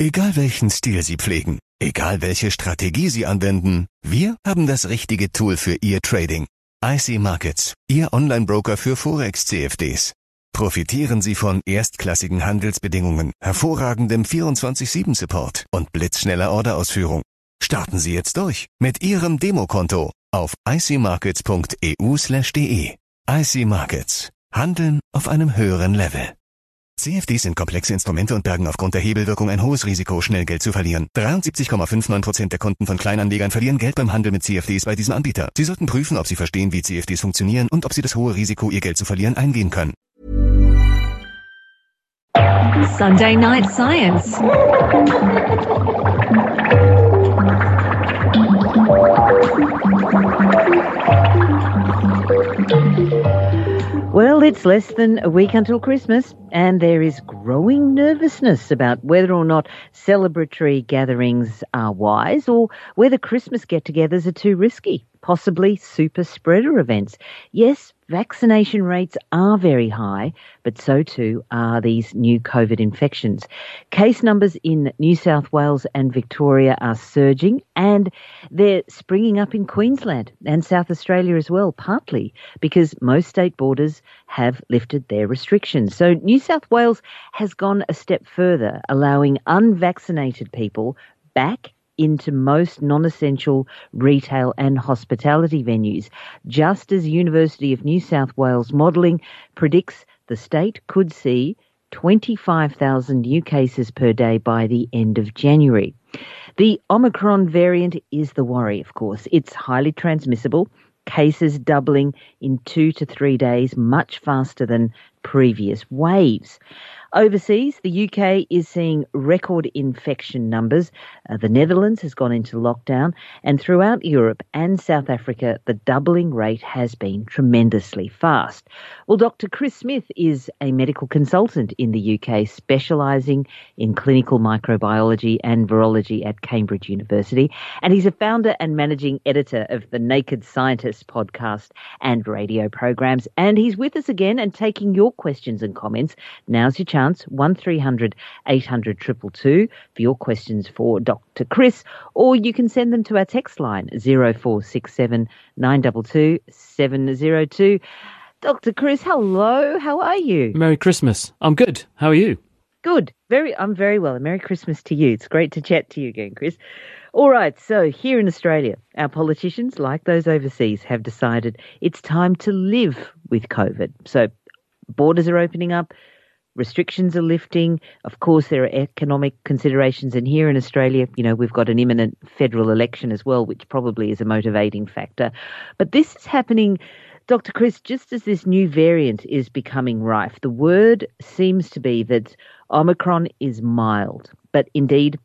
Egal welchen Stil Sie pflegen, egal welche Strategie Sie anwenden, wir haben das richtige Tool für Ihr Trading. IC Markets, Ihr Online-Broker für Forex-CFDs. Profitieren Sie von erstklassigen Handelsbedingungen, hervorragendem 24-7-Support und blitzschneller Orderausführung. Starten Sie jetzt durch mit Ihrem Demokonto auf icmarkets.eu/de. IC Markets. Handeln auf einem höheren Level. CFDs sind komplexe Instrumente und bergen aufgrund der Hebelwirkung ein hohes Risiko, schnell Geld zu verlieren. 73,59% der Kunden von Kleinanlegern verlieren Geld beim Handel mit CFDs bei diesem Anbieter. Sie sollten prüfen, ob Sie verstehen, wie CFDs funktionieren und ob Sie das hohe Risiko, Ihr Geld zu verlieren, eingehen können. Sunday Night Science. Well, it's less than a week until Christmas, and there is growing nervousness about whether or not celebratory gatherings are wise or whether Christmas get togethers are too risky, possibly super spreader events. Yes, vaccination rates are very high, but so too are these new COVID infections. Case numbers in New South Wales and Victoria are surging, and they're springing up in Queensland and South Australia as well, partly because most state borders have lifted their restrictions. So New South Wales has gone a step further, allowing unvaccinated people back into most non-essential retail and hospitality venues, just as University of New South Wales modelling predicts the state could see 25,000 new cases per day by the end of January. The Omicron variant is the worry, of course. It's highly transmissible, cases doubling in two to three days, much faster than previous waves. Overseas, the UK is seeing record infection numbers. Uh, the Netherlands has gone into lockdown, and throughout Europe and South Africa, the doubling rate has been tremendously fast. Well, Dr. Chris Smith is a medical consultant in the UK, specialising in clinical microbiology and virology at Cambridge University, and he's a founder and managing editor of the Naked Scientist podcast and radio programs. And he's with us again and taking your questions and comments. Now's your chance chance 1300 800 222 for your questions for Dr. Chris, or you can send them to our text line 0467 922 702. Dr. Chris, hello. How are you? Merry Christmas. I'm good. How are you? Good. Very I'm very well. And Merry Christmas to you. It's great to chat to you again, Chris. All right, so here in Australia, our politicians, like those overseas, have decided it's time to live with COVID. So borders are opening up, restrictions are lifting. Of course, there are economic considerations. And here in Australia, you know, we've got an imminent federal election as well, which probably is a motivating factor. But this is happening. Dr. Chris, just as this new variant is becoming rife, the word seems to be that Omicron is mild, but indeed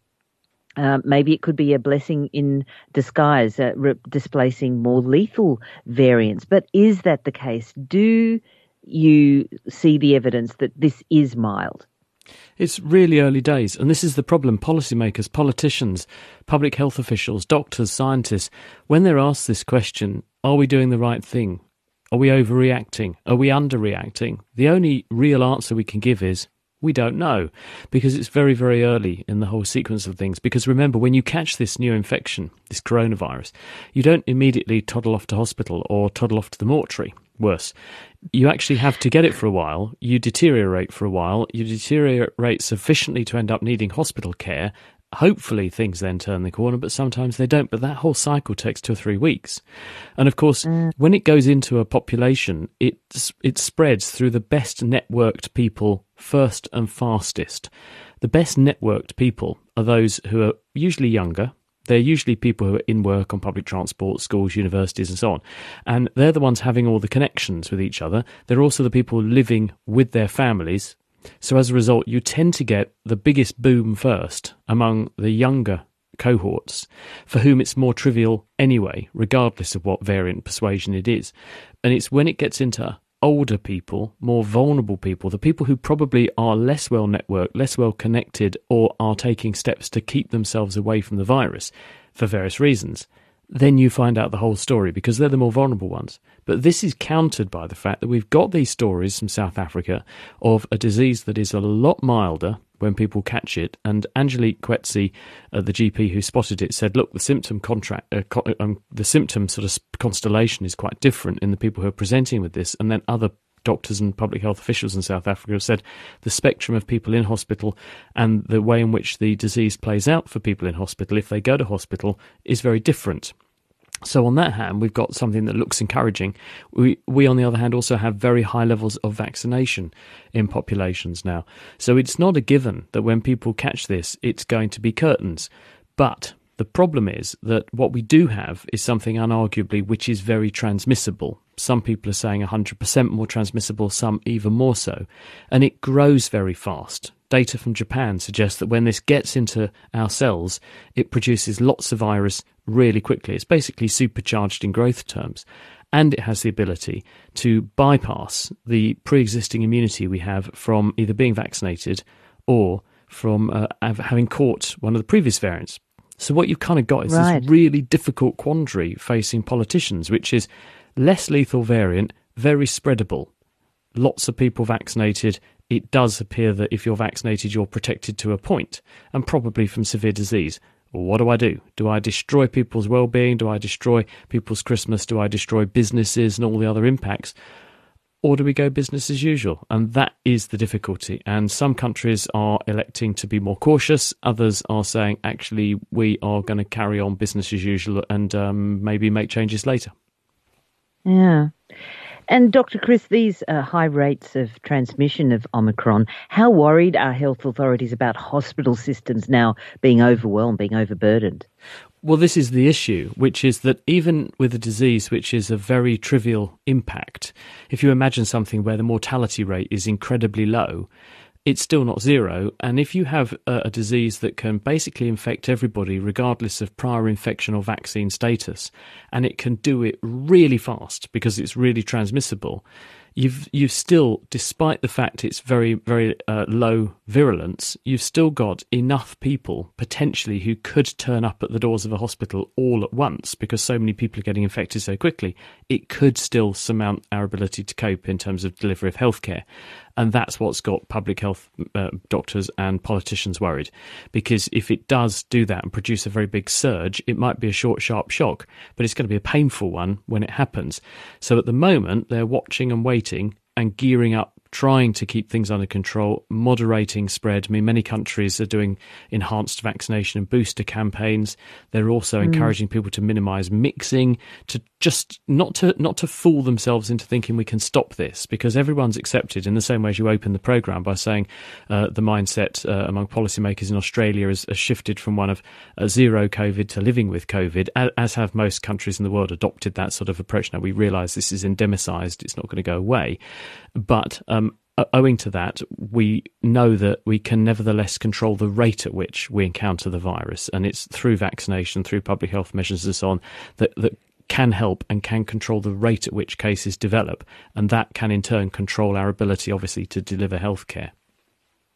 uh, maybe it could be a blessing in disguise, uh, re- displacing more lethal variants. But is that the case? Do you see the evidence that this is mild? It's really early days, and this is the problem. Policymakers, politicians, public health officials, doctors, scientists, when they're asked this question, are we doing the right thing? Are we overreacting? Are we underreacting? The only real answer we can give is we don't know because it's very, very early in the whole sequence of things. Because remember, when you catch this new infection, this coronavirus, you don't immediately toddle off to hospital or toddle off to the mortuary worse. You actually have to get it for a while. You deteriorate for a while. You deteriorate sufficiently to end up needing hospital care. Hopefully, things then turn the corner, but sometimes they don't. But that whole cycle takes two or three weeks. And of course, mm. when it goes into a population, it, it spreads through the best networked people first and fastest. The best networked people are those who are usually younger, they're usually people who are in work on public transport, schools, universities, and so on. And they're the ones having all the connections with each other. They're also the people living with their families. So as a result, you tend to get the biggest boom first among the younger cohorts, for whom it's more trivial anyway, regardless of what variant persuasion it is. And it's when it gets into older people, more vulnerable people, the people who probably are less well networked, less well connected, or are taking steps to keep themselves away from the virus for various reasons, then you find out the whole story because they're the more vulnerable ones. But this is countered by the fact that we've got these stories from South Africa of a disease that is a lot milder when people catch it. And Angelique Coetzee, uh, the GP who spotted it, said, "Look, the symptom contract, uh, co- um, the symptom sort of constellation is quite different in the people who are presenting with this." And then other doctors and public health officials in South Africa have said the spectrum of people in hospital and the way in which the disease plays out for people in hospital if they go to hospital is very different. So on that hand, we've got something that looks encouraging. We, we on the other hand, also have very high levels of vaccination in populations now. So it's not a given that when people catch this, it's going to be curtains. But the problem is that what we do have is something unarguably which is very transmissible. Some people are saying 100% more transmissible, some even more so. And it grows very fast. Data from Japan suggests that when this gets into our cells, it produces lots of virus really quickly. It's basically supercharged in growth terms. And it has the ability to bypass the pre existing immunity we have from either being vaccinated or from uh, having caught one of the previous variants. So, what you've kind of got is right. this really difficult quandary facing politicians, which is less lethal variant, very spreadable. Lots of people vaccinated. It does appear that if you're vaccinated, you're protected to a point, and probably from severe disease. What do I do? Do I destroy people's well-being? Do I destroy people's Christmas? Do I destroy businesses and all the other impacts? Or do we go business as usual? And that is the difficulty. And some countries are electing to be more cautious. Others are saying, actually, we are going to carry on business as usual and um, maybe make changes later. Yeah. And Dr. Chris, these uh, high rates of transmission of Omicron, how worried are health authorities about hospital systems now being overwhelmed, being overburdened? Well, this is the issue, which is that even with a disease which is a very trivial impact, if you imagine something where the mortality rate is incredibly low, it's still not zero. And if you have a, a, disease that can basically infect everybody, regardless of prior infection or vaccine status, and it can do it really fast because it's really transmissible, you've you've still, despite the fact it's very very uh, low virulence, you've still got enough people potentially who could turn up at the doors of a hospital all at once because so many people are getting infected so quickly. It could still surmount our ability to cope in terms of delivery of healthcare, and that's what's got public health uh, doctors and politicians worried. Because if it does do that and produce a very big surge, it might be a short, sharp shock, but it's going to be a painful one when it happens. So at the moment, they're watching and waiting and gearing up trying to keep things under control, moderating spread. I mean, many countries are doing enhanced vaccination and booster campaigns. They're also mm. encouraging people to minimise mixing, to just not to not to fool themselves into thinking we can stop this, because everyone's accepted in the same way as you open the program by saying uh, the mindset uh, among policymakers in Australia has, has shifted from one of uh, zero COVID to living with COVID, as, as have most countries in the world adopted that sort of approach. Now we realise this is endemicised; it's not going to go away, but um, owing to that, we know that we can nevertheless control the rate at which we encounter the virus, and it's through vaccination, through public health measures, and so on that that can help and can control the rate at which cases develop, and that can in turn control our ability, obviously, to deliver healthcare.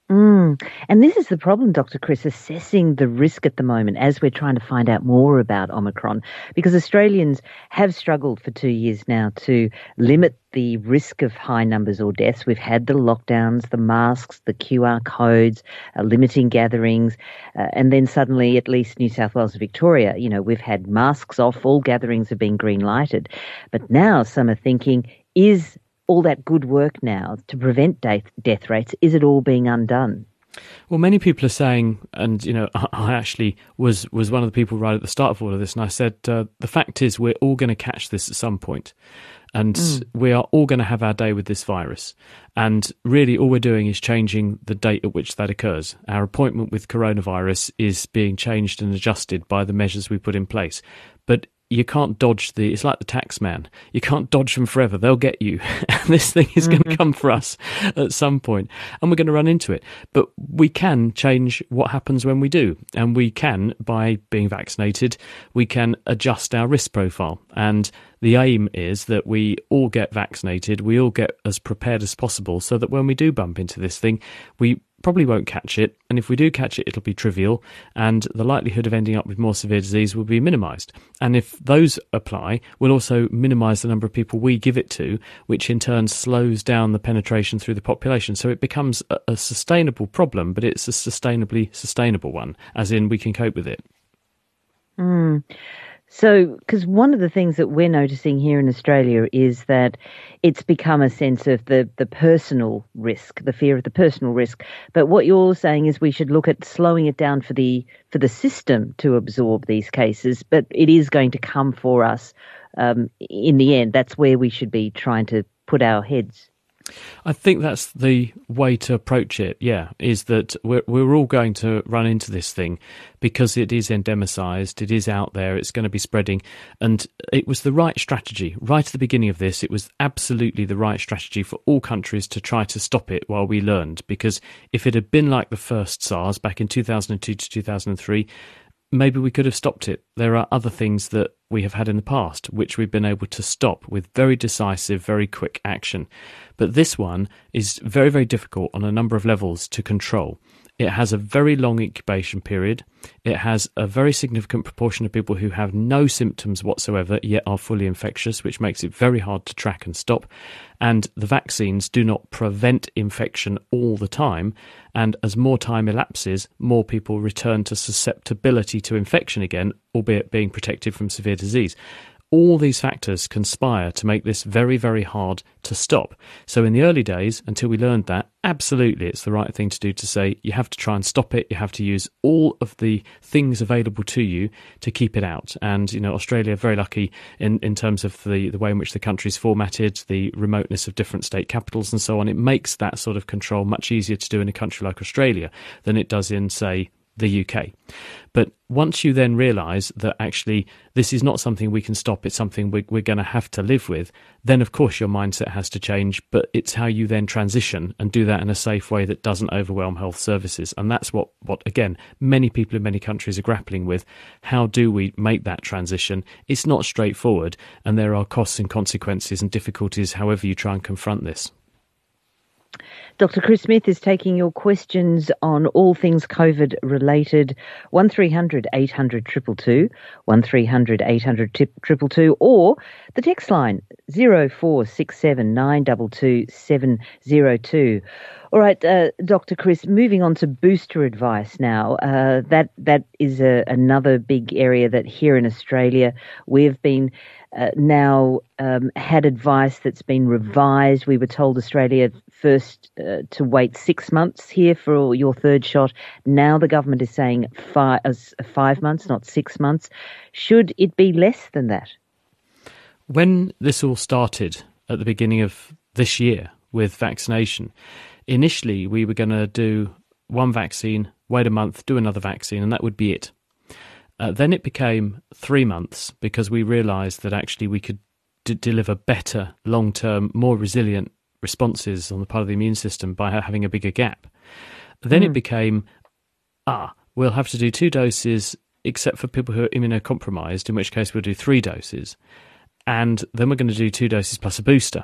Mm. And this is the problem, Dr. Chris, assessing the risk at the moment as we're trying to find out more about Omicron, because Australians have struggled for two years now to limit the risk of high numbers or deaths. We've had the lockdowns, the masks, the QR codes, uh, limiting gatherings, uh, and then suddenly, at least New South Wales and Victoria, you know, we've had masks off, all gatherings have been green lighted. But now some are thinking, is all that good work now to prevent death, death rates, is it all being undone? Well, many people are saying, and you know, I actually was was one of the people right at the start of all of this, and I said uh, the fact is we're all going to catch this at some point, and mm. we are all going to have our day with this virus. And really, all we're doing is changing the date at which that occurs. Our appointment with coronavirus is being changed and adjusted by the measures we put in place. But you can't dodge the it's like the tax man. You can't dodge them forever. They'll get you. And this thing is mm-hmm. going to come for us at some point. And we're going to run into it. But we can change what happens when we do. And we can by being vaccinated we can adjust our risk profile. And the aim is that we all get vaccinated. We all get as prepared as possible so that when we do bump into this thing we probably won't catch it, and if we do catch it, it'll be trivial, and the likelihood of ending up with more severe disease will be minimised. And if those apply, we'll also minimise the number of people we give it to, which in turn slows down the penetration through the population. So it becomes a, a sustainable problem, but it's a sustainably sustainable one, as in we can cope with it. Mm. So, because one of the things that we're noticing here in Australia is that it's become a sense of the, the personal risk, the fear of the personal risk. But what you're saying is we should look at slowing it down for the for the system to absorb these cases. But it is going to come for us um, in the end. That's where we should be trying to put our heads. I think that's the way to approach it. Yeah, is that we're we're all going to run into this thing because it is endemicized, it is out there, it's going to be spreading, and it was the right strategy right at the beginning of this. It was absolutely the right strategy for all countries to try to stop it while we learned. Because if it had been like the first SARS back in two thousand and two to two thousand and three, maybe we could have stopped it. There are other things that we have had in the past which we've been able to stop with very decisive, very quick action. But this one is very, very difficult on a number of levels to control. It has a very long incubation period. It has a very significant proportion of people who have no symptoms whatsoever yet are fully infectious, which makes it very hard to track and stop. And the vaccines do not prevent infection all the time. And as more time elapses, more people return to susceptibility to infection again, albeit being protected from severe disease all these factors conspire to make this very, very hard to stop. So, in the early days, until we learned that, absolutely it's the right thing to do to say you have to try and stop it. You have to use all of the things available to you to keep it out. And, you know, Australia, very lucky in, in terms of the, the way in which the country's formatted, the remoteness of different state capitals and so on. It makes that sort of control much easier to do in a country like Australia than it does in, say, the UK. But once you then realize that actually this is not something we can stop, it's something we're, we're going to have to live with, then of course your mindset has to change. But it's how you then transition and do that in a safe way that doesn't overwhelm health services. And that's what, what again, many people in many countries are grappling with. How do we make that transition? It's not straightforward, and there are costs and consequences and difficulties however you try and confront this. Dr. Chris Smith is taking your questions on all things COVID related. 1300 800 222, 1300 800 222, or the text line 0467 922 702. All right, uh, Dr. Chris, moving on to booster advice now. Uh, that that is a, another big area that here in Australia we've been uh, now um, had advice that's been revised. We were told Australia first uh, to wait six months here for your third shot. Now the government is saying five, uh, five months, not six months. Should it be less than that? When this all started at the beginning of this year with vaccination, initially we were going to do one vaccine, wait a month, do another vaccine, and that would be it. Uh, then it became three months because we realised that actually we could d- deliver better, long term, more resilient responses on the part of the immune system by having a bigger gap. Then mm. it became, ah, we'll have to do two doses except for people who are immunocompromised, in which case we'll do three doses. And then we're going to do two doses plus a booster.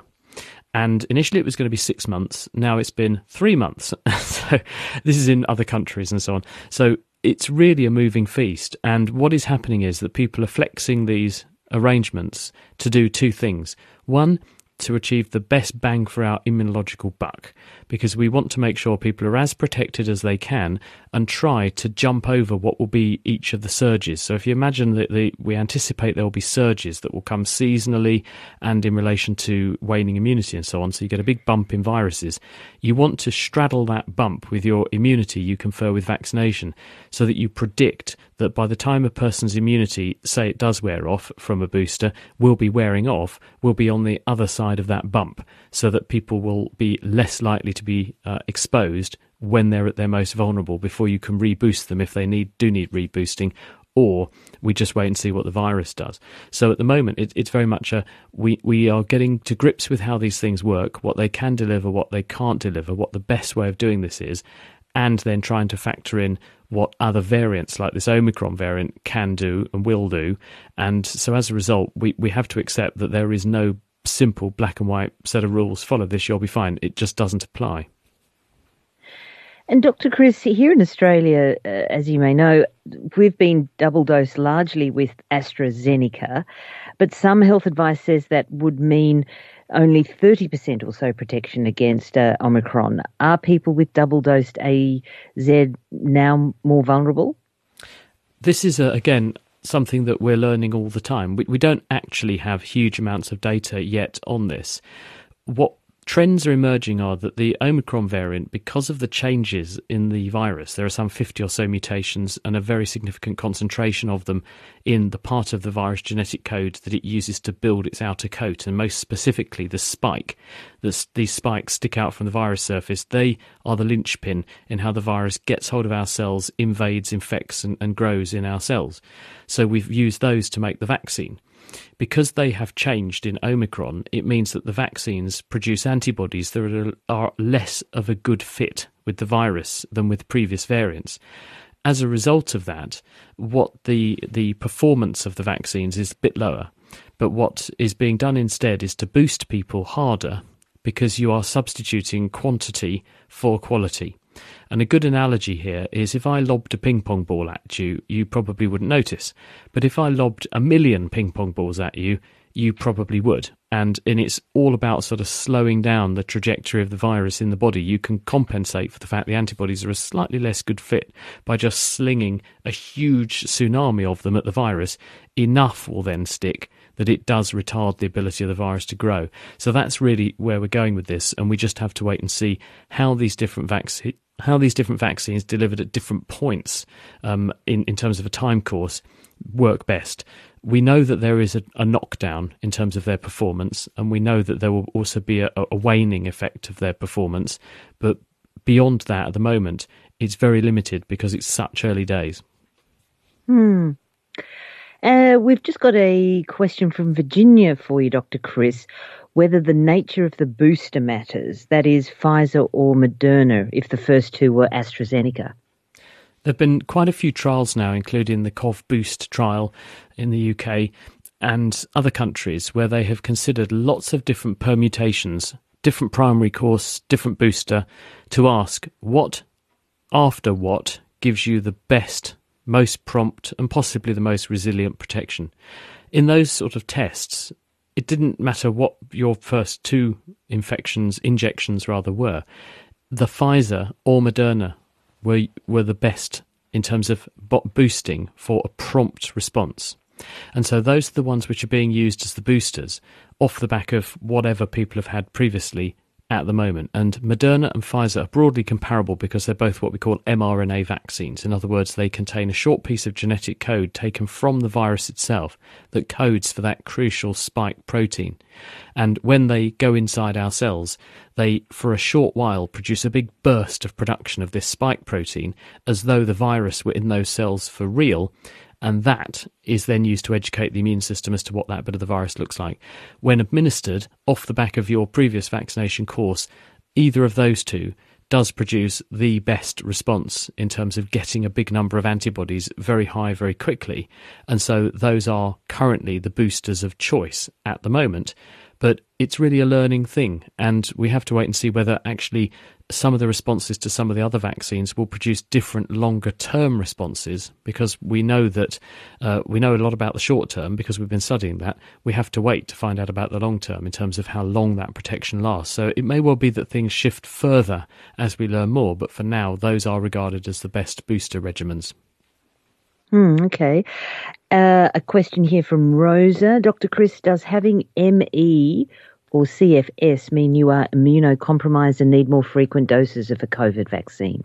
And initially it was going to be six months. Now it's been three months. so this is in other countries and so on. So it's really a moving feast. And what is happening is that people are flexing these arrangements to do two things. One, to achieve the best bang for our immunological buck because we want to make sure people are as protected as they can and try to jump over what will be each of the surges. So if you imagine that the, we anticipate there will be surges that will come seasonally and in relation to waning immunity and so on, so you get a big bump in viruses, you want to straddle that bump with your immunity you confer with vaccination so that you predict that by the time a person's immunity, say it does wear off from a booster, will be wearing off, will be on the other side of that bump so that people will be less likely to be uh, exposed when they're at their most vulnerable before you can reboost them if they need do need reboosting or we just wait and see what the virus does. So at the moment, it, it's very much a we we are getting to grips with how these things work, what they can deliver, what they can't deliver, what the best way of doing this is, and then trying to factor in what other variants like this Omicron variant can do and will do. And so as a result, we, we have to accept that there is no simple black and white set of rules. Follow this, you'll be fine. It just doesn't apply. And Dr. Chris, here in Australia, uh, as you may know, we've been double dosed largely with AstraZeneca, but some health advice says that would mean only 30% or so protection against uh, Omicron. Are people with double dosed AZ now more vulnerable? This is, uh, again, something that we're learning all the time. We, we don't actually have huge amounts of data yet on this. What trends are emerging are that the Omicron variant, because of the changes in the virus, there are some 50 or so mutations and a very significant concentration of them in the part of the virus genetic code that it uses to build its outer coat, and most specifically the spike. This, these spikes stick out from the virus surface. They are the linchpin in how the virus gets hold of our cells, invades, infects, and, and grows in our cells. So we've used those to make the vaccine because they have changed in Omicron, it means that the vaccines produce antibodies that are, less of a good fit with the virus than with previous variants. As a result of that, what the the performance of the vaccines is a bit lower. But what is being done instead is to boost people harder because you are substituting quantity for quality. And a good analogy here is if I lobbed a ping pong ball at you, you probably wouldn't notice. But if I lobbed a million ping pong balls at you, you probably would. And, and it's all about sort of slowing down the trajectory of the virus in the body. You can compensate for the fact the antibodies are a slightly less good fit by just slinging a huge tsunami of them at the virus. Enough will then stick that it does retard the ability of the virus to grow. So that's really where we're going with this, and we just have to wait and see how these different vaccines how these different vaccines delivered at different points um, in, in terms of a time course work best. We know that there is a, a, knockdown in terms of their performance, and we know that there will also be a, a waning effect of their performance. But beyond that, at the moment, it's very limited because it's such early days. Hmm. Uh, we've just got a question from Virginia for you, Dr. Chris whether the nature of the booster matters, that is, Pfizer or Moderna, if the first two were AstraZeneca? There have been quite a few trials now, including the COV-BOOST trial in the UK and other countries, where they have considered lots of different permutations, different primary course, different booster, to ask what after what gives you the best, most prompt, and possibly the most resilient protection. In those sort of tests, it didn't matter what your first two infections, injections rather, were. The Pfizer or Moderna were were the best in terms of boosting for a prompt response. And so those are the ones which are being used as the boosters off the back of whatever people have had previously at the moment. And Moderna and Pfizer are broadly comparable because they're both what we call mRNA vaccines. In other words, they contain a short piece of genetic code taken from the virus itself that codes for that crucial spike protein. And when they go inside our cells, they, for a short while, produce a big burst of production of this spike protein as though the virus were in those cells for real and that is then used to educate the immune system as to what that bit of the virus looks like. When administered off the back of your previous vaccination course, either of those two does produce the best response in terms of getting a big number of antibodies very high very quickly. And so those are currently the boosters of choice at the moment. But it's really a learning thing, and we have to wait and see whether actually some of the responses to some of the other vaccines will produce different longer term responses because we know that uh, we know a lot about the short term because we've been studying that. We have to wait to find out about the long term in terms of how long that protection lasts. So it may well be that things shift further as we learn more, but for now, those are regarded as the best booster regimens. Hmm, okay. Uh, a question here from Rosa. Dr. Chris, does having ME or CFS mean you are immunocompromised and need more frequent doses of a COVID vaccine?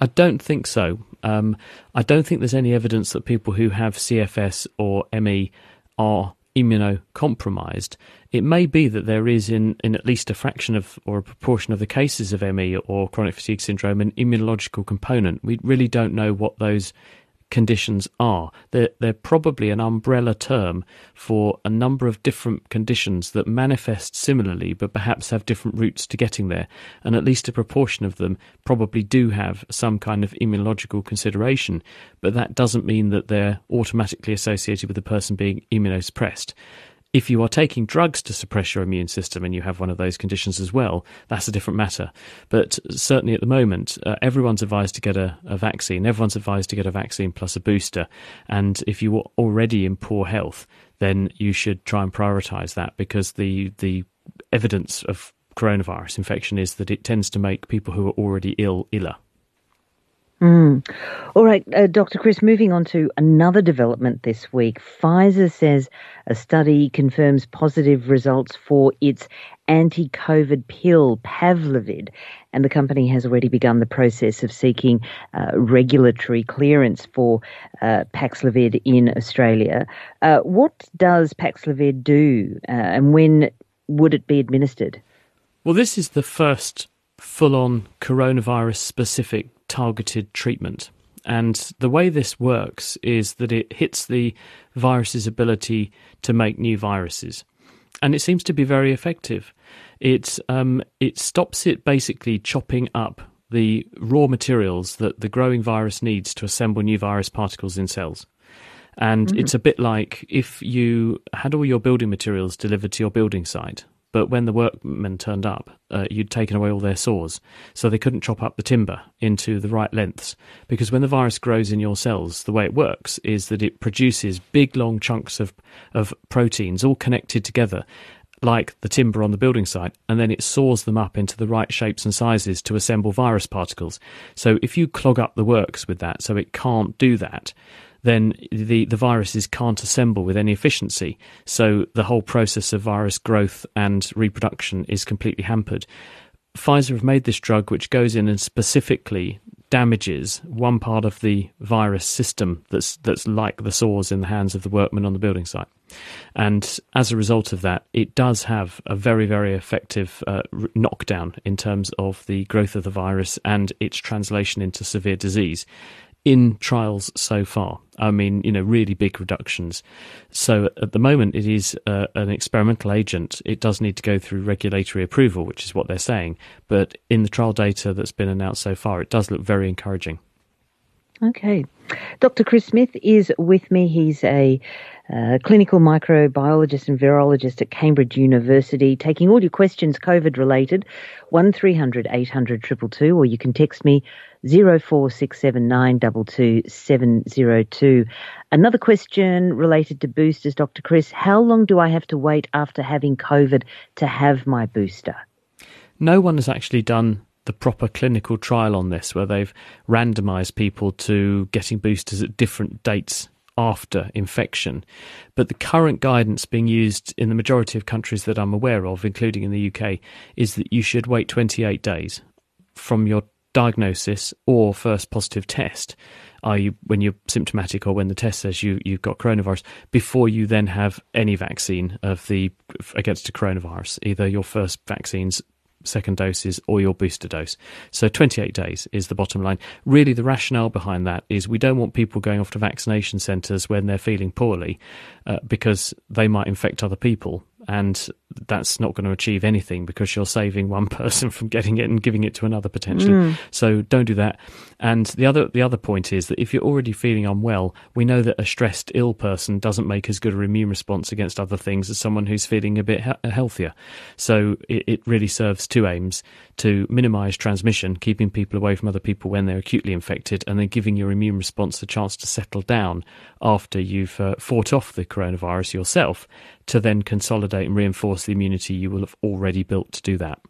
I don't think so. Um, I don't think there's any evidence that people who have CFS or ME are immunocompromised. It may be that there is, in, in at least a fraction of or a proportion of the cases of ME or chronic fatigue syndrome, an immunological component. We really don't know what those conditions are. They're, they're probably an umbrella term for a number of different conditions that manifest similarly, but perhaps have different routes to getting there. And at least a proportion of them probably do have some kind of immunological consideration, but that doesn't mean that they're automatically associated with the person being immunosuppressed If you are taking drugs to suppress your immune system and you have one of those conditions as well, that's a different matter. But certainly at the moment, uh, everyone's advised to get a, a vaccine. Everyone's advised to get a vaccine plus a booster. And if you are already in poor health, then you should try and prioritize that because the the evidence of coronavirus infection is that it tends to make people who are already ill iller. Mm. All right, uh, Dr. Chris, moving on to another development this week. Pfizer says a study confirms positive results for its anti COVID pill, Paxlovid, and the company has already begun the process of seeking uh, regulatory clearance for uh, Paxlovid in Australia. Uh, what does Paxlovid do, uh, and when would it be administered? Well, this is the first full on coronavirus specific targeted treatment. And the way this works is that it hits the virus's ability to make new viruses. And it seems to be very effective. It, um, it stops it basically chopping up the raw materials that the growing virus needs to assemble new virus particles in cells. And mm-hmm. it's a bit like if you had all your building materials delivered to your building site but when the workmen turned up, uh, you'd taken away all their saws, so they couldn't chop up the timber into the right lengths. Because when the virus grows in your cells, the way it works is that it produces big, long chunks of, of proteins all connected together, like the timber on the building site, and then it saws them up into the right shapes and sizes to assemble virus particles. So if you clog up the works with that, so it can't do that, then the, the viruses can't assemble with any efficiency. So the whole process of virus growth and reproduction is completely hampered. Pfizer have made this drug which goes in and specifically damages one part of the virus system that's that's like the saws in the hands of the workmen on the building site. And as a result of that, it does have a very, very effective uh, knockdown in terms of the growth of the virus and its translation into severe disease in trials so far. I mean, you know, really big reductions. So at the moment, it is uh, an experimental agent. It does need to go through regulatory approval, which is what they're saying. But in the trial data that's been announced so far, it does look very encouraging. Okay. Dr. Chris Smith is with me. He's a uh, clinical microbiologist and virologist at Cambridge University, taking all your questions COVID related. 1300 800 222, or you can text me 0467922702. Another question related to boosters, Dr. Chris. How long do I have to wait after having COVID to have my booster? No one has actually done the proper clinical trial on this, where they've randomized people to getting boosters at different dates after infection. But the current guidance being used in the majority of countries that I'm aware of, including in the UK, is that you should wait 28 days from your diagnosis or first positive test, i.e., when you're symptomatic or when the test says you, you've got coronavirus, before you then have any vaccine of the against a coronavirus, either your first vaccines second doses or your booster dose. So 28 days is the bottom line. Really, the rationale behind that is we don't want people going off to vaccination centres when they're feeling poorly uh, because they might infect other people and that's not going to achieve anything because you're saving one person from getting it and giving it to another potentially. Mm. So don't do that. And the other the other point is that if you're already feeling unwell, we know that a stressed ill person doesn't make as good an immune response against other things as someone who's feeling a bit he- healthier. So it, it really serves two aims: to minimise transmission, keeping people away from other people when they're acutely infected, and then giving your immune response the chance to settle down after you've uh, fought off the coronavirus yourself to then consolidate and reinforce the immunity you will have already built to do that.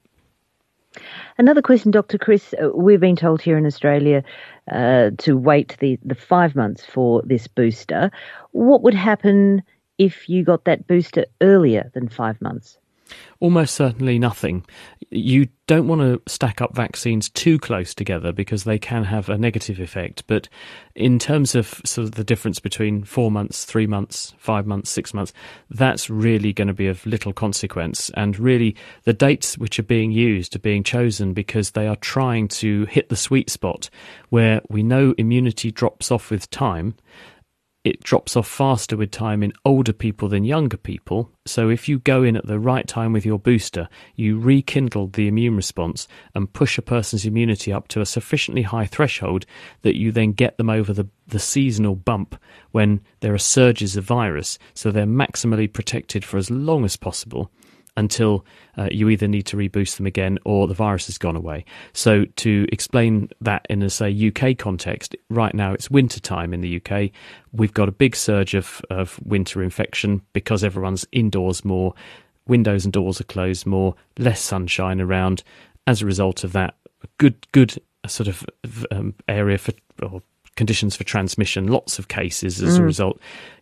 Another question, Dr. Chris. Uh, we've been told here in Australia uh, to wait the, the five months for this booster. What would happen if you got that booster earlier than five months? Almost certainly nothing. You don't want to stack up vaccines too close together because they can have a negative effect. But in terms of sort of the difference between four months, three months, five months, six months, that's really going to be of little consequence. And really, the dates which are being used are being chosen because they are trying to hit the sweet spot where we know immunity drops off with time it drops off faster with time in older people than younger people. So if you go in at the right time with your booster, you rekindle the immune response and push a person's immunity up to a sufficiently high threshold that you then get them over the, the seasonal bump when there are surges of virus. So they're maximally protected for as long as possible until uh, you either need to reboost them again or the virus has gone away. So, to explain that in a say UK context, right now it's winter time in the UK. We've got a big surge of, of winter infection because everyone's indoors more, windows and doors are closed more, less sunshine around. As a result of that, good good uh, sort of um, area for or conditions for transmission, lots of cases as mm. a result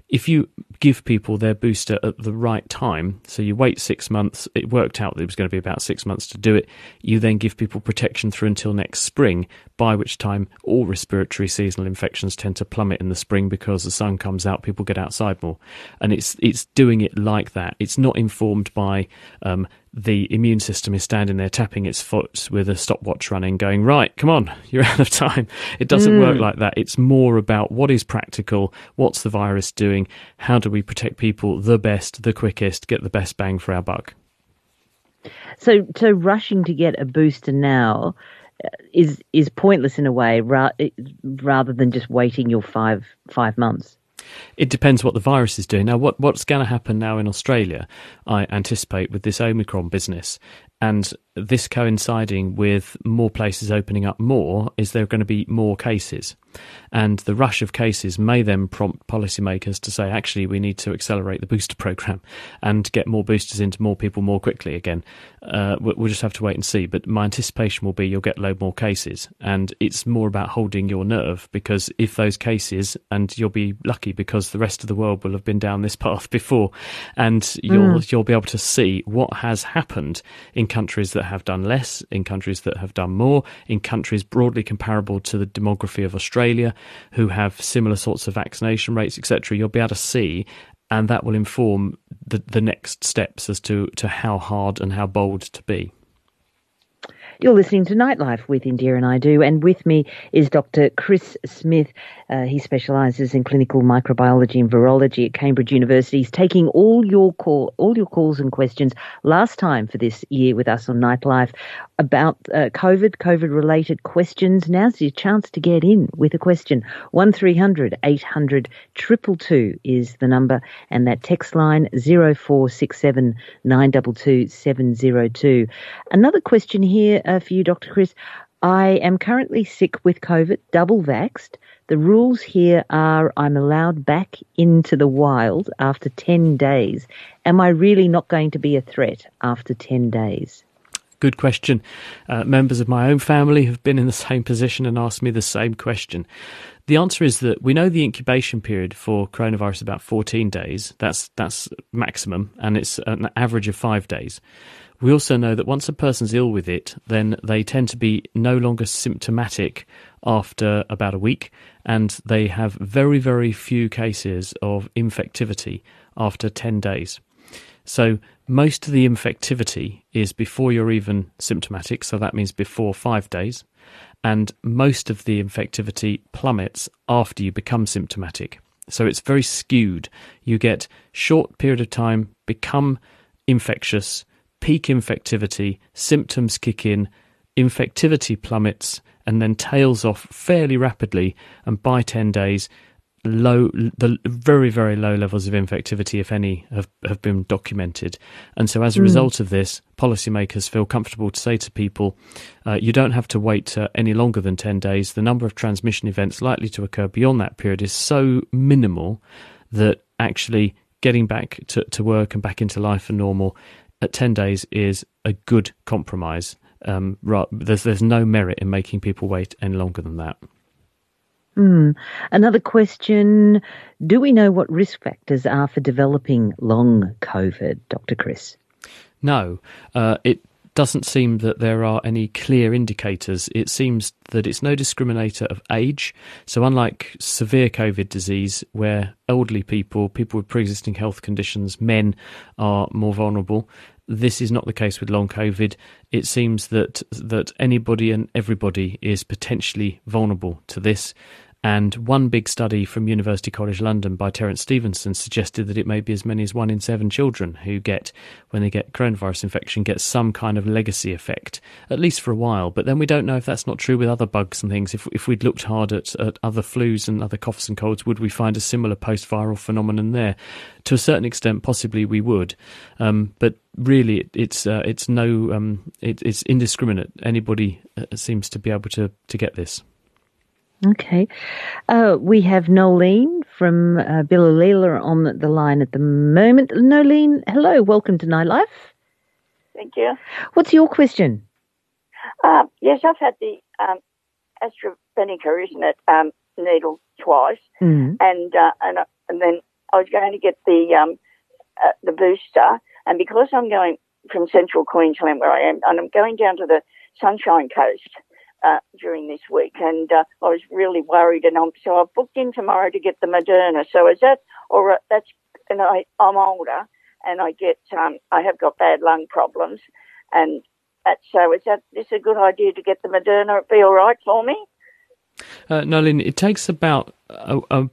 if you give people their booster at the right time, so you wait six months, it worked out that it was going to be about six months to do it, you then give people protection through until next spring, by which time all respiratory seasonal infections tend to plummet in the spring because the sun comes out, people get outside more. And it's, it's doing it like that. It's not informed by um, the immune system is standing there tapping its foot with a stopwatch running, going, Right, come on, you're out of time. It doesn't mm. work like that. It's more about what is practical, what's the virus doing, how do we protect people the best, the quickest, get the best bang for our buck. So, so rushing to get a booster now uh, is is pointless in a way, ra- rather than just waiting your five five months. It depends what the virus is doing. Now, what, what's going to happen now in Australia, I anticipate, with this Omicron business, and this coinciding with more places opening up more, is there going to be more cases? And the rush of cases may then prompt policymakers to say, actually, we need to accelerate the booster program and get more boosters into more people more quickly again. Uh, we'll just have to wait and see. But my anticipation will be you'll get load more cases. And it's more about holding your nerve because if those cases, and you'll be lucky because the rest of the world will have been down this path before, and you'll, mm. you'll be able to see what has happened in countries that have done less, in countries that have done more, in countries broadly comparable to the demography of Australia who have similar sorts of vaccination rates, etc. You'll be able to see, and that will inform the, the next steps as to, to how hard and how bold to be. You're listening to Nightlife with Indira Naidoo, and with me is Dr. Chris Smith. Uh, he specialises in clinical microbiology and virology at Cambridge University. He's taking all your call, all your calls and questions. Last time for this year with us on Nightlife about uh, COVID, COVID related questions. Now's your chance to get in with a question. 1300 800 222 is the number, and that text line 0467 922 702. Another question here uh, for you, Dr. Chris. I am currently sick with COVID, double vaxed. The rules here are I'm allowed back into the wild after 10 days. Am I really not going to be a threat after 10 days? Good question. Uh, members of my own family have been in the same position and asked me the same question. The answer is that we know the incubation period for coronavirus about 14 days. That's that's maximum, and it's an average of five days. We also know that once a person's ill with it, then they tend to be no longer symptomatic after about a week, and they have very, very few cases of infectivity after 10 days. So most of the infectivity is before you're even symptomatic, so that means before five days, and most of the infectivity plummets after you become symptomatic. So it's very skewed. You get short period of time, become infectious, peak infectivity, symptoms kick in, infectivity plummets, and then tails off fairly rapidly. And by 10 days, low the very very low levels of infectivity if any have, have been documented and so as a mm. result of this policymakers feel comfortable to say to people uh, you don't have to wait uh, any longer than 10 days the number of transmission events likely to occur beyond that period is so minimal that actually getting back to, to work and back into life and normal at 10 days is a good compromise um, there's there's no merit in making people wait any longer than that Mm. Another question Do we know what risk factors are for developing long COVID, Dr. Chris? No. Uh, it doesn't seem that there are any clear indicators. It seems that it's no discriminator of age. So, unlike severe COVID disease, where elderly people, people with pre existing health conditions, men are more vulnerable, this is not the case with long COVID. It seems that that anybody and everybody is potentially vulnerable to this And one big study from University College London by Terence Stephenson suggested that it may be as many as one in seven children who get, when they get coronavirus infection, get some kind of legacy effect, at least for a while. But then we don't know if that's not true with other bugs and things. If, if we'd looked hard at, at other flus and other coughs and colds, would we find a similar post viral phenomenon there? To a certain extent, possibly we would. Um, but really, it, it's uh, it's no um, it, it's indiscriminate. Anybody uh, seems to be able to to get this. Okay. Uh, we have Nolene from uh, on the line at the moment. Nolene, hello. Welcome to Nightlife. Thank you. What's your question? Uh, yes, I've had the um, AstraZeneca, isn't it, um, needle twice, Mm. and uh, and uh, and then I was going to get the um, uh, the booster, and because I'm going from central Queensland where I am, and I'm going down to the Sunshine Coast uh, during this week, and uh, I was really worried, and I'm, so I've booked in tomorrow to get the Moderna. So is that or uh, that's and I I'm older, and I get um, I have got bad lung problems, and that, so is that this a good idea to get the Moderna? It'd be all right for me. Uh, Nolene, it takes about a, a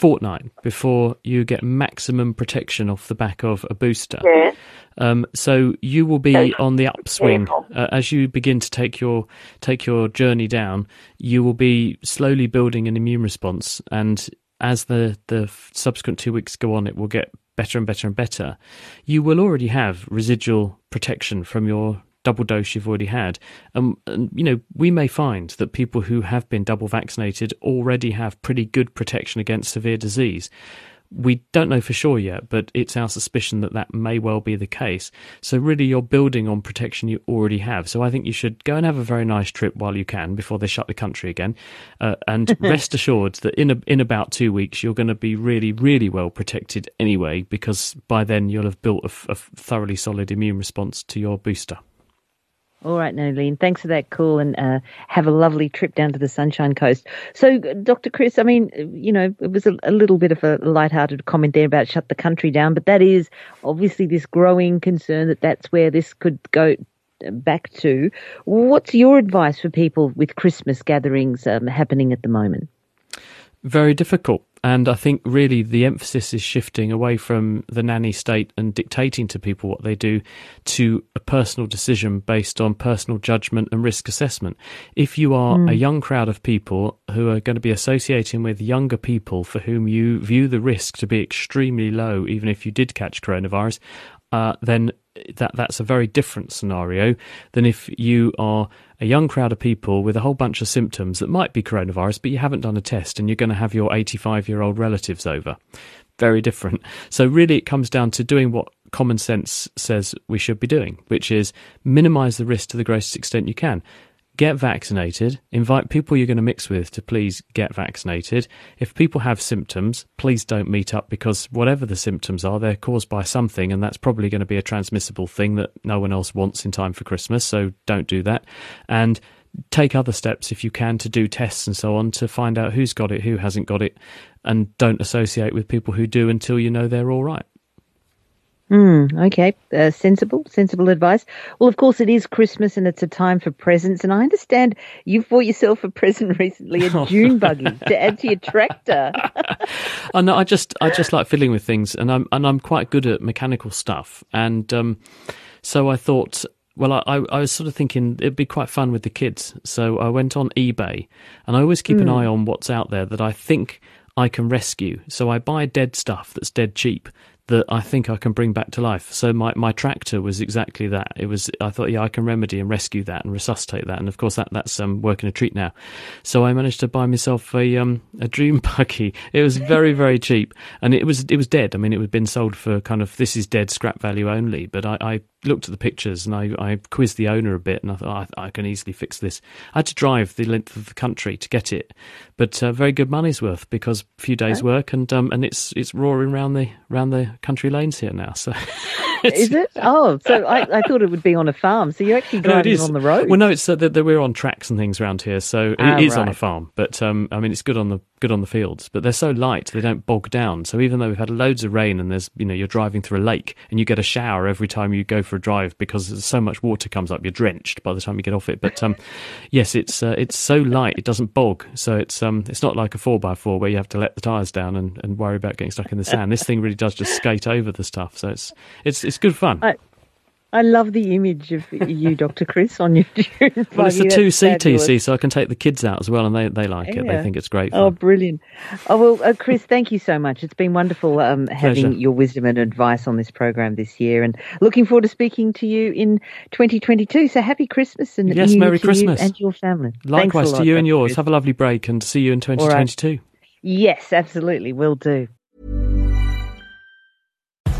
fortnight before you get maximum protection off the back of a booster. Yeah. Um, so you will be on the upswing uh, as you begin to take your take your journey down. You will be slowly building an immune response, and as the the subsequent two weeks go on, it will get better and better and better. You will already have residual protection from your double dose you've already had. Um, and you know, we may find that people who have been double vaccinated already have pretty good protection against severe disease. We don't know for sure yet, but it's our suspicion that that may well be the case. So, really, you're building on protection you already have. So, I think you should go and have a very nice trip while you can before they shut the country again. Uh, and rest assured that in, a, in about two weeks, you're going to be really, really well protected anyway, because by then you'll have built a thoroughly solid immune response to your booster. All right, Nolene. Thanks for that call and uh, have a lovely trip down to the Sunshine Coast. So, Dr. Chris, I mean, you know, it was a, a little bit of a light-hearted comment there about shut the country down, but that is obviously this growing concern that that's where this could go back to. What's your advice for people with Christmas gatherings um, happening at the moment? very difficult. And I think really the emphasis is shifting away from the nanny state and dictating to people what they do to a personal decision based on personal judgment and risk assessment. If you are a hmm. young crowd of people who are going to be associating with younger people for whom you view the risk to be extremely low, even if you did catch coronavirus, uh, then that that's a very different scenario than if you are a young crowd of people with a whole bunch of symptoms that might be coronavirus, but you haven't done a test and you're going to have your 85 year old relatives over. Very different. So, really, it comes down to doing what common sense says we should be doing, which is minimize the risk to the greatest extent you can. Get vaccinated. Invite people you're going to mix with to please get vaccinated. If people have symptoms, please don't meet up because whatever the symptoms are, they're caused by something, and that's probably going to be a transmissible thing that no one else wants in time for Christmas. So don't do that. And take other steps if you can to do tests and so on to find out who's got it, who hasn't got it, and don't associate with people who do until you know they're all right. Mm, okay, uh, sensible, sensible advice. Well, of course, it is Christmas and it's a time for presents. And I understand you've bought yourself a present recently, a dune buggy to add to your tractor. I know. I just I just like fiddling with things, and I'm and I'm quite good at mechanical stuff, and um, so I thought. Well, I, I I was sort of thinking it'd be quite fun with the kids. So I went on eBay, and I always keep an eye on what's out there that I think I can rescue. So I buy dead stuff that's dead cheap that I think I can bring back to life. So my, my tractor was exactly that. It was I thought, yeah, I can remedy and rescue that and resuscitate that. And of course that that's um, working a treat now. So I managed to buy myself a um a dream buggy. It was very very cheap, and it was it was dead. I mean, it had been sold for kind of this is dead scrap value only. But I, I looked at the pictures and I, I quizzed the owner a bit, and I thought I, I can easily fix this. I had to drive the length of the country to get it, but uh, very good money's worth because a few days work and um and it's it's roaring round the round the country lanes here now. So Is it? Oh, so I, I thought it would be on a farm. So you're actually No, driving is on the road. Well, no, it's uh, that we're on tracks and things around here, so Ah, it is on a farm. But um, I mean, it's good on the good on the fields, but they're so light they don't bog down. So even though we've had loads of rain and there's you know you're driving through a lake and you get a shower every time you go for a drive because so much water comes up, you're drenched by the time you get off it. But um, yes, it's uh, it's so light it doesn't bog. So it's um it's not like a four x four where you have to let the tires down and, and worry about getting stuck in the sand. this thing really does just skate over the stuff. So it's it's it's good fun. I, I love the image of you, Dr. Chris, on YouTube. well, it's a two seat TC, so I can take the kids out as well, and they, they like yeah. it. They think it's great. Fun. Oh, brilliant! Oh well, uh, Chris, thank you so much. It's been wonderful um, having your wisdom and advice on this program this year, and looking forward to speaking to you in 2022. So happy Christmas and yes, Merry Christmas and your family. Likewise to you and yours. Chris. Have a lovely break, and see you in 2022. Right. Yes, absolutely, will do.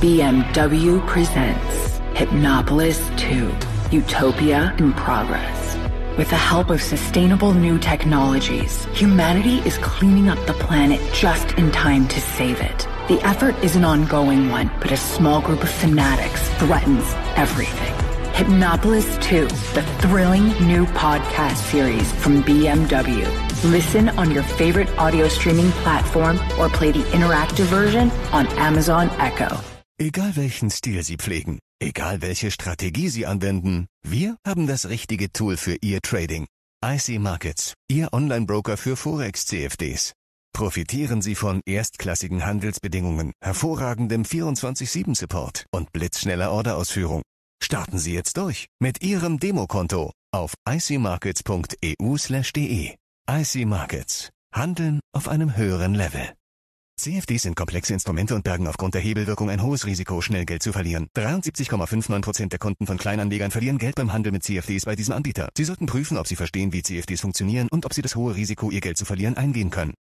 BMW presents Hypnopolis 2 Utopia in Progress. With the help of sustainable new technologies, humanity is cleaning up the planet just in time to save it. The effort is an ongoing one, but a small group of fanatics threatens everything. Hypnopolis 2, the thrilling new podcast series from BMW. Listen on your favorite audio streaming platform or play the interactive version on Amazon Echo. Egal welchen Stil Sie pflegen, egal welche Strategie Sie anwenden, wir haben das richtige Tool für Ihr Trading. IC Markets, Ihr Online-Broker für Forex-CFDs. Profitieren Sie von erstklassigen Handelsbedingungen, hervorragendem 24-7-Support und blitzschneller Orderausführung. Starten Sie jetzt durch mit Ihrem Demokonto auf icmarkets.eu/de. IC Markets. Handeln auf einem höheren Level. CFDs sind komplexe Instrumente und bergen aufgrund der Hebelwirkung ein hohes Risiko, schnell Geld zu verlieren. 73,59% der Kunden von Kleinanlegern verlieren Geld beim Handel mit CFDs bei diesem Anbieter. Sie sollten prüfen, ob Sie verstehen, wie CFDs funktionieren und ob Sie das hohe Risiko, Ihr Geld zu verlieren, eingehen können.